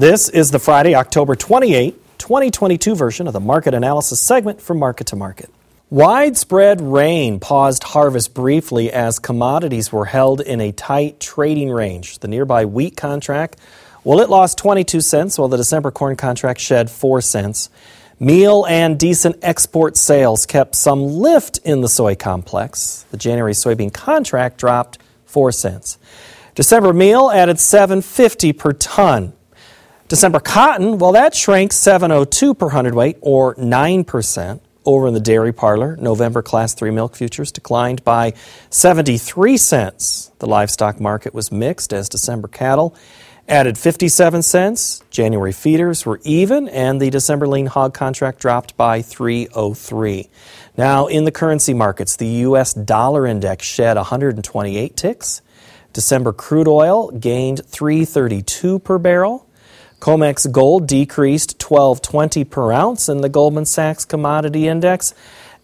This is the Friday, October 28, 2022 version of the market analysis segment from Market to Market. Widespread rain paused harvest briefly as commodities were held in a tight trading range. The nearby wheat contract, well, it lost 22 cents, while the December corn contract shed 4 cents. Meal and decent export sales kept some lift in the soy complex. The January soybean contract dropped 4 cents. December meal added 750 per ton. December cotton, well, that shrank 702 per hundredweight, or 9%. Over in the dairy parlor, November Class 3 milk futures declined by 73 cents. The livestock market was mixed as December cattle added 57 cents. January feeders were even, and the December lean hog contract dropped by 303. Now, in the currency markets, the U.S. dollar index shed 128 ticks. December crude oil gained 332 per barrel. COMEX gold decreased 1220 per ounce, and the Goldman Sachs commodity index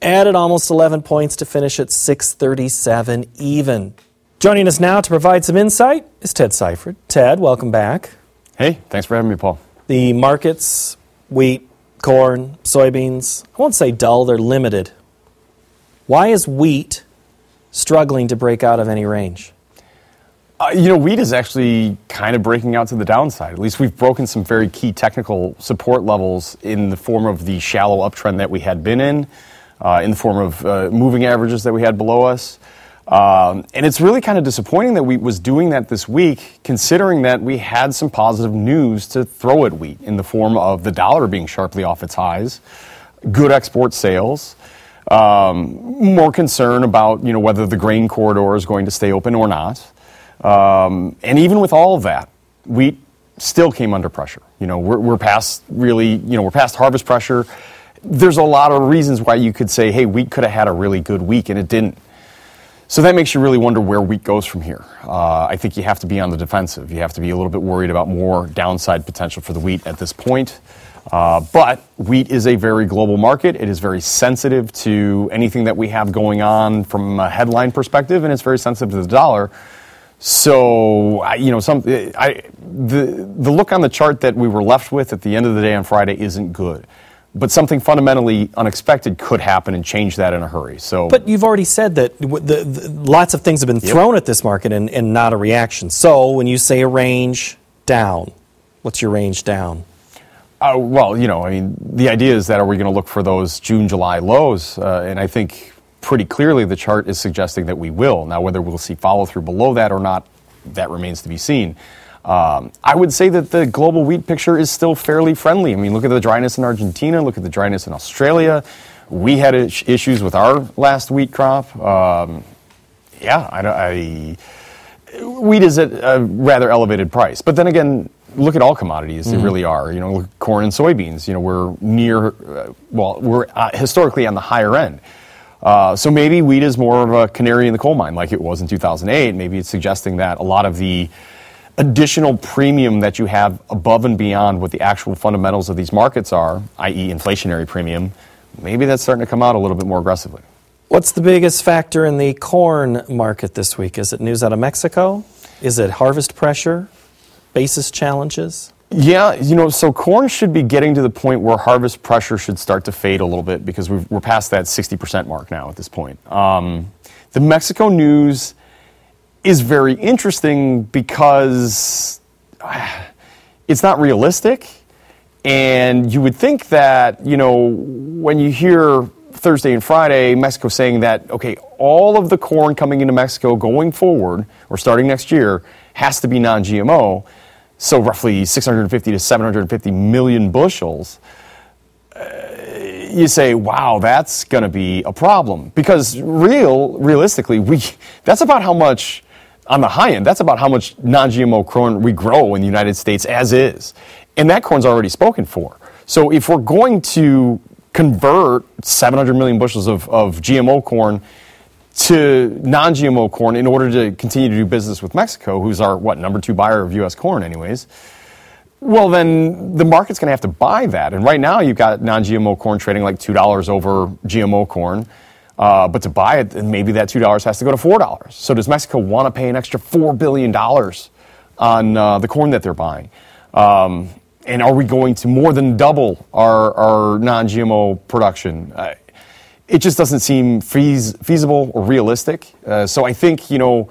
added almost 11 points to finish at 637 even. Joining us now to provide some insight is Ted Seifried. Ted, welcome back. Hey, thanks for having me, Paul. The markets, wheat, corn, soybeans, I won't say dull, they're limited. Why is wheat struggling to break out of any range? Uh, you know, wheat is actually kind of breaking out to the downside. At least we've broken some very key technical support levels in the form of the shallow uptrend that we had been in, uh, in the form of uh, moving averages that we had below us. Um, and it's really kind of disappointing that wheat was doing that this week, considering that we had some positive news to throw at wheat in the form of the dollar being sharply off its highs, good export sales, um, more concern about you know whether the grain corridor is going to stay open or not, um, and even with all of that, wheat still came under pressure. You know, we're, we're past really you know we're past harvest pressure. There's a lot of reasons why you could say, hey, wheat could have had a really good week, and it didn't. So that makes you really wonder where wheat goes from here. Uh, I think you have to be on the defensive. You have to be a little bit worried about more downside potential for the wheat at this point. Uh, but wheat is a very global market. It is very sensitive to anything that we have going on from a headline perspective, and it's very sensitive to the dollar. So, you know, some I, the the look on the chart that we were left with at the end of the day on Friday isn't good but something fundamentally unexpected could happen and change that in a hurry. So, but you've already said that the, the, lots of things have been yep. thrown at this market and, and not a reaction. So, when you say a range down, what's your range down? Uh, well, you know, I mean, the idea is that are we going to look for those June, July lows? Uh, and I think pretty clearly the chart is suggesting that we will. Now, whether we'll see follow through below that or not, that remains to be seen. Um, I would say that the global wheat picture is still fairly friendly. I mean, look at the dryness in Argentina, look at the dryness in Australia. We had issues with our last wheat crop. Um, yeah, I, I, wheat is at a rather elevated price. But then again, look at all commodities; mm-hmm. they really are. You know, corn and soybeans. You know, we're near, uh, well, we're uh, historically on the higher end. Uh, so maybe wheat is more of a canary in the coal mine, like it was in 2008. Maybe it's suggesting that a lot of the additional premium that you have above and beyond what the actual fundamentals of these markets are, i.e., inflationary premium, maybe that's starting to come out a little bit more aggressively. What's the biggest factor in the corn market this week? Is it news out of Mexico? Is it harvest pressure? Basis challenges? Yeah, you know, so corn should be getting to the point where harvest pressure should start to fade a little bit because we are past that 60% mark now at this point. Um, the Mexico news is very interesting because it's not realistic. And you would think that, you know, when you hear Thursday and Friday, Mexico saying that, okay, all of the corn coming into Mexico going forward or starting next year has to be non GMO, so roughly 650 to 750 million bushels. Uh, you say, wow, that's going to be a problem. Because real, realistically, we, that's about how much on the high end, that's about how much non GMO corn we grow in the United States as is. And that corn's already spoken for. So if we're going to convert 700 million bushels of, of GMO corn to non GMO corn in order to continue to do business with Mexico, who's our, what, number two buyer of U.S. corn, anyways. Well, then the market's going to have to buy that. And right now, you've got non GMO corn trading like $2 over GMO corn. Uh, but to buy it, maybe that $2 has to go to $4. So does Mexico want to pay an extra $4 billion on uh, the corn that they're buying? Um, and are we going to more than double our, our non GMO production? Uh, it just doesn't seem feas- feasible or realistic. Uh, so I think, you know,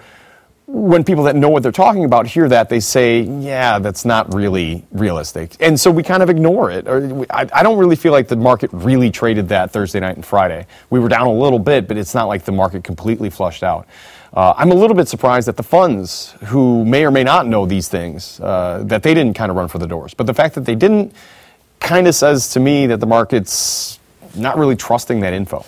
when people that know what they're talking about hear that, they say, yeah, that's not really realistic. And so we kind of ignore it. Or I, I, don't really feel like the market really traded that Thursday night and Friday. We were down a little bit, but it's not like the market completely flushed out. Uh, I'm a little bit surprised that the funds, who may or may not know these things, uh, that they didn't kind of run for the doors. But the fact that they didn't kind of says to me that the market's not really trusting that info.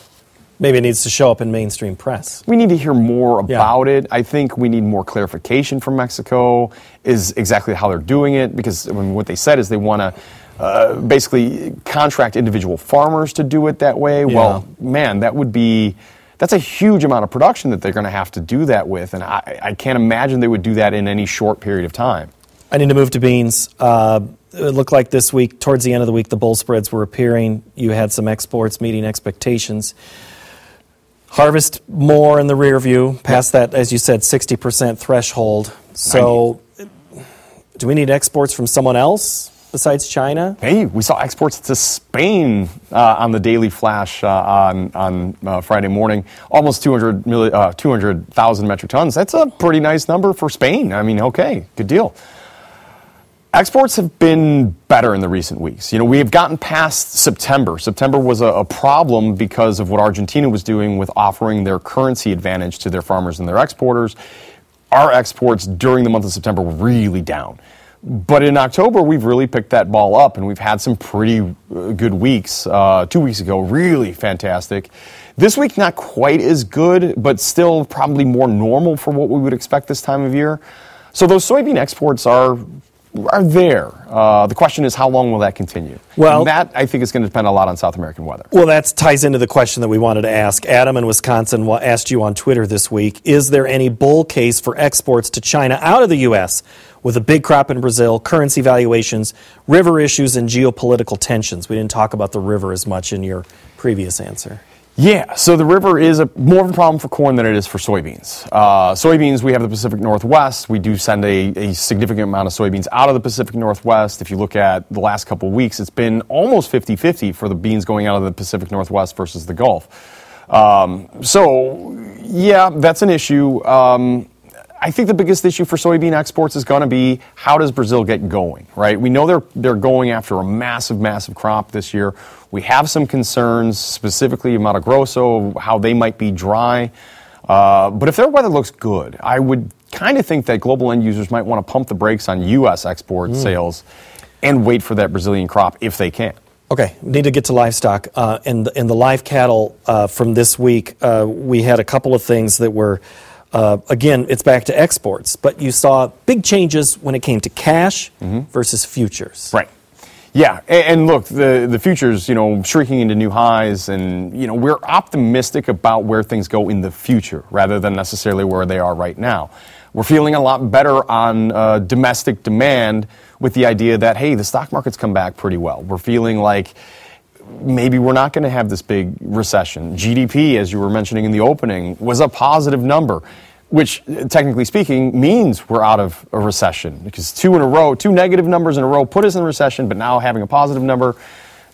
Maybe it needs to show up in mainstream press. We need to hear more about yeah. it. I think we need more clarification from Mexico, is exactly how they're doing it, because I mean, what they said is they want to. Uh, basically, contract individual farmers to do it that way. Yeah. Well, man, that would be that's a huge amount of production that they're going to have to do that with, and I, I, can't imagine they would do that in any short period of time. I need to move to beans. Uh, it looked like this week, towards the end of the week, the bull spreads were appearing. You had some exports meeting expectations. Harvest more in the rear view, past that, as you said, 60% threshold. So, do we need exports from someone else besides China? Hey, we saw exports to Spain uh, on the Daily Flash uh, on, on uh, Friday morning. Almost 200 million, uh, 200,000 metric tons. That's a pretty nice number for Spain. I mean, okay, good deal. Exports have been better in the recent weeks. You know, we have gotten past September. September was a, a, problem because of what Argentina was doing with offering their currency advantage to their farmers and their exporters. Our exports during the month of September were really down. But in October, we've really picked that ball up and we've had some pretty uh, good weeks. Uh, two weeks ago, really fantastic. This week, not quite as good, but still probably more normal for what we would expect this time of year. So those soybean exports are are there. Uh, the question is, how long will that continue? Well, and that I think is going to depend a lot on South American weather. Well, that ties into the question that we wanted to ask. Adam in Wisconsin asked you on Twitter this week: Is there any bull case for exports to China out of the U.S. with a big crop in Brazil, currency valuations, river issues, and geopolitical tensions? We didn't talk about the river as much in your previous answer. Yeah, so the river is a, more of a problem for corn than it is for soybeans. Uh, soybeans, we have the Pacific Northwest. We do send a, a, significant amount of soybeans out of the Pacific Northwest. If you look at the last couple weeks, it's been almost 50 50 for the beans going out of the Pacific Northwest versus the Gulf. Um, so, yeah, that's an issue. Um, I think the biggest issue for soybean exports is going to be how does Brazil get going, right? We know they're, they're going after a massive, massive crop this year. We have some concerns, specifically Mato Grosso, how they might be dry. Uh, but if their weather looks good, I would kind of think that global end users might want to pump the brakes on U.S. export mm. sales and wait for that Brazilian crop if they can. Okay, we need to get to livestock. Uh, and, the, and the live cattle uh, from this week, uh, we had a couple of things that were uh, again, it's back to exports, but you saw big changes when it came to cash mm-hmm. versus futures. Right. Yeah, and, look, the the futures, you know, shrinking into new highs, and you know, we're optimistic about where things go in the future rather than necessarily where they are right now. We're feeling a lot better on uh, domestic demand with the idea that hey, the stock market's come back pretty well. We're feeling like maybe we're not going to have this big recession. GDP, as you were mentioning in the opening, was a positive number, which technically speaking means we're out of a recession because two in a row, two negative numbers in a row put us in recession, but now having a positive number,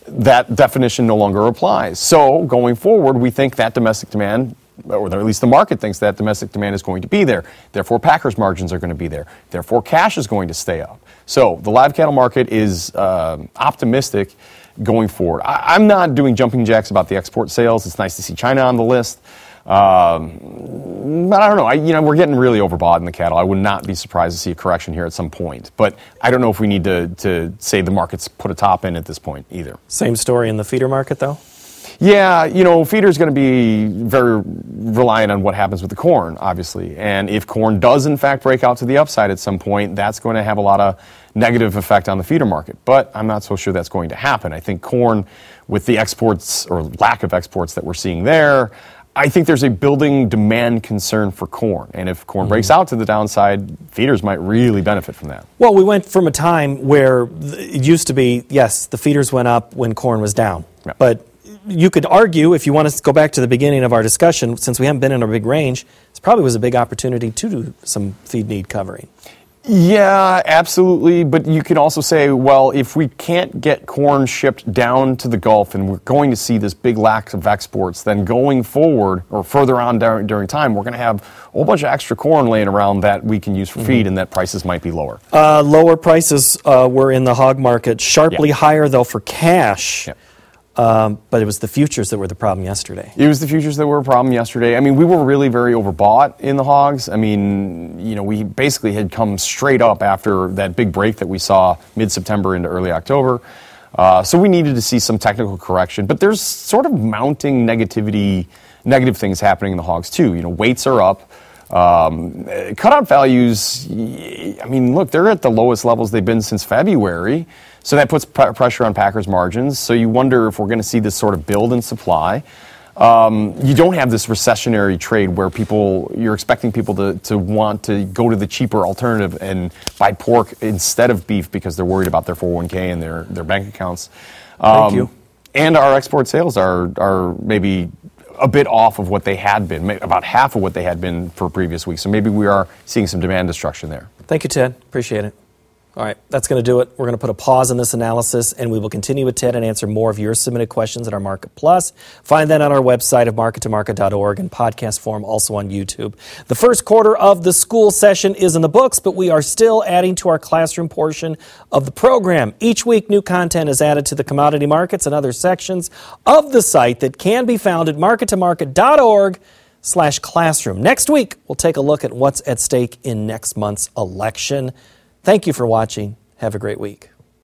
that definition no longer applies. So going forward, we think that domestic demand or at least the market thinks that domestic demand is going to be there. Therefore, packers' margins are going to be there. Therefore, cash is going to stay up. So the live cattle market is uh, optimistic going forward. I, am not doing jumping jacks about the export sales. It's nice to see China on the list. Um, but I don't know. I, you know, we're getting really overbought in the cattle. I would not be surprised to see a correction here at some point. But I don't know if we need to, to say the market's put a top in at this point either. Same story in the feeder market, though? Yeah, you know, feeder is going to be very reliant on what happens with the corn, obviously. And if corn does, in fact, break out to the upside at some point, that's going to have a lot of negative effect on the feeder market. But I'm not so sure that's going to happen. I think corn, with the exports or lack of exports that we're seeing there, I think there's a building demand concern for corn. And if corn mm-hmm. breaks out to the downside, feeders might really benefit from that. Well, we went from a time where it used to be, yes, the feeders went up when corn was down. Yeah. But you could argue, if you want to go back to the beginning of our discussion, since we haven't been in a big range, this probably was a big opportunity to do some feed need covering. Yeah, absolutely. But you can also say, well, if we can't get corn shipped down to the Gulf and we're going to see this big lack of exports, then going forward or further on during, during time, we're going to have a whole bunch of extra corn laying around that we can use for mm-hmm. feed and that prices might be lower. Uh, lower prices uh, were in the hog market, sharply yeah. higher, though, for cash. Yeah. Um, but it was the futures that were the problem yesterday. It was the futures that were a problem yesterday. I mean, we were really very overbought in the hogs. I mean, you know, we basically had come straight up after that big break that we saw mid September into early October. Uh, so we needed to see some technical correction. But there's sort of mounting negativity, negative things happening in the hogs too. You know, weights are up. Um, cutout values, I mean, look, they're at the lowest levels they've been since February. So that puts pr- pressure on Packers' margins. So you wonder if we're going to see this sort of build in supply. Um, you don't have this recessionary trade where people you're expecting people to, to want to go to the cheaper alternative and buy pork instead of beef because they're worried about their 401k and their, their bank accounts. Um, Thank you. And our export sales are are maybe a bit off of what they had been, about half of what they had been for previous weeks. So maybe we are seeing some demand destruction there. Thank you, Ted. Appreciate it. All right, that's going to do it. We're going to put a pause in this analysis and we will continue with Ted and answer more of your submitted questions in our Market Plus. Find that on our website of markettomarket.org and podcast form also on YouTube. The first quarter of the school session is in the books, but we are still adding to our classroom portion of the program. Each week, new content is added to the commodity markets and other sections of the site that can be found at markettomarket.org slash classroom. Next week, we'll take a look at what's at stake in next month's election. Thank you for watching. Have a great week.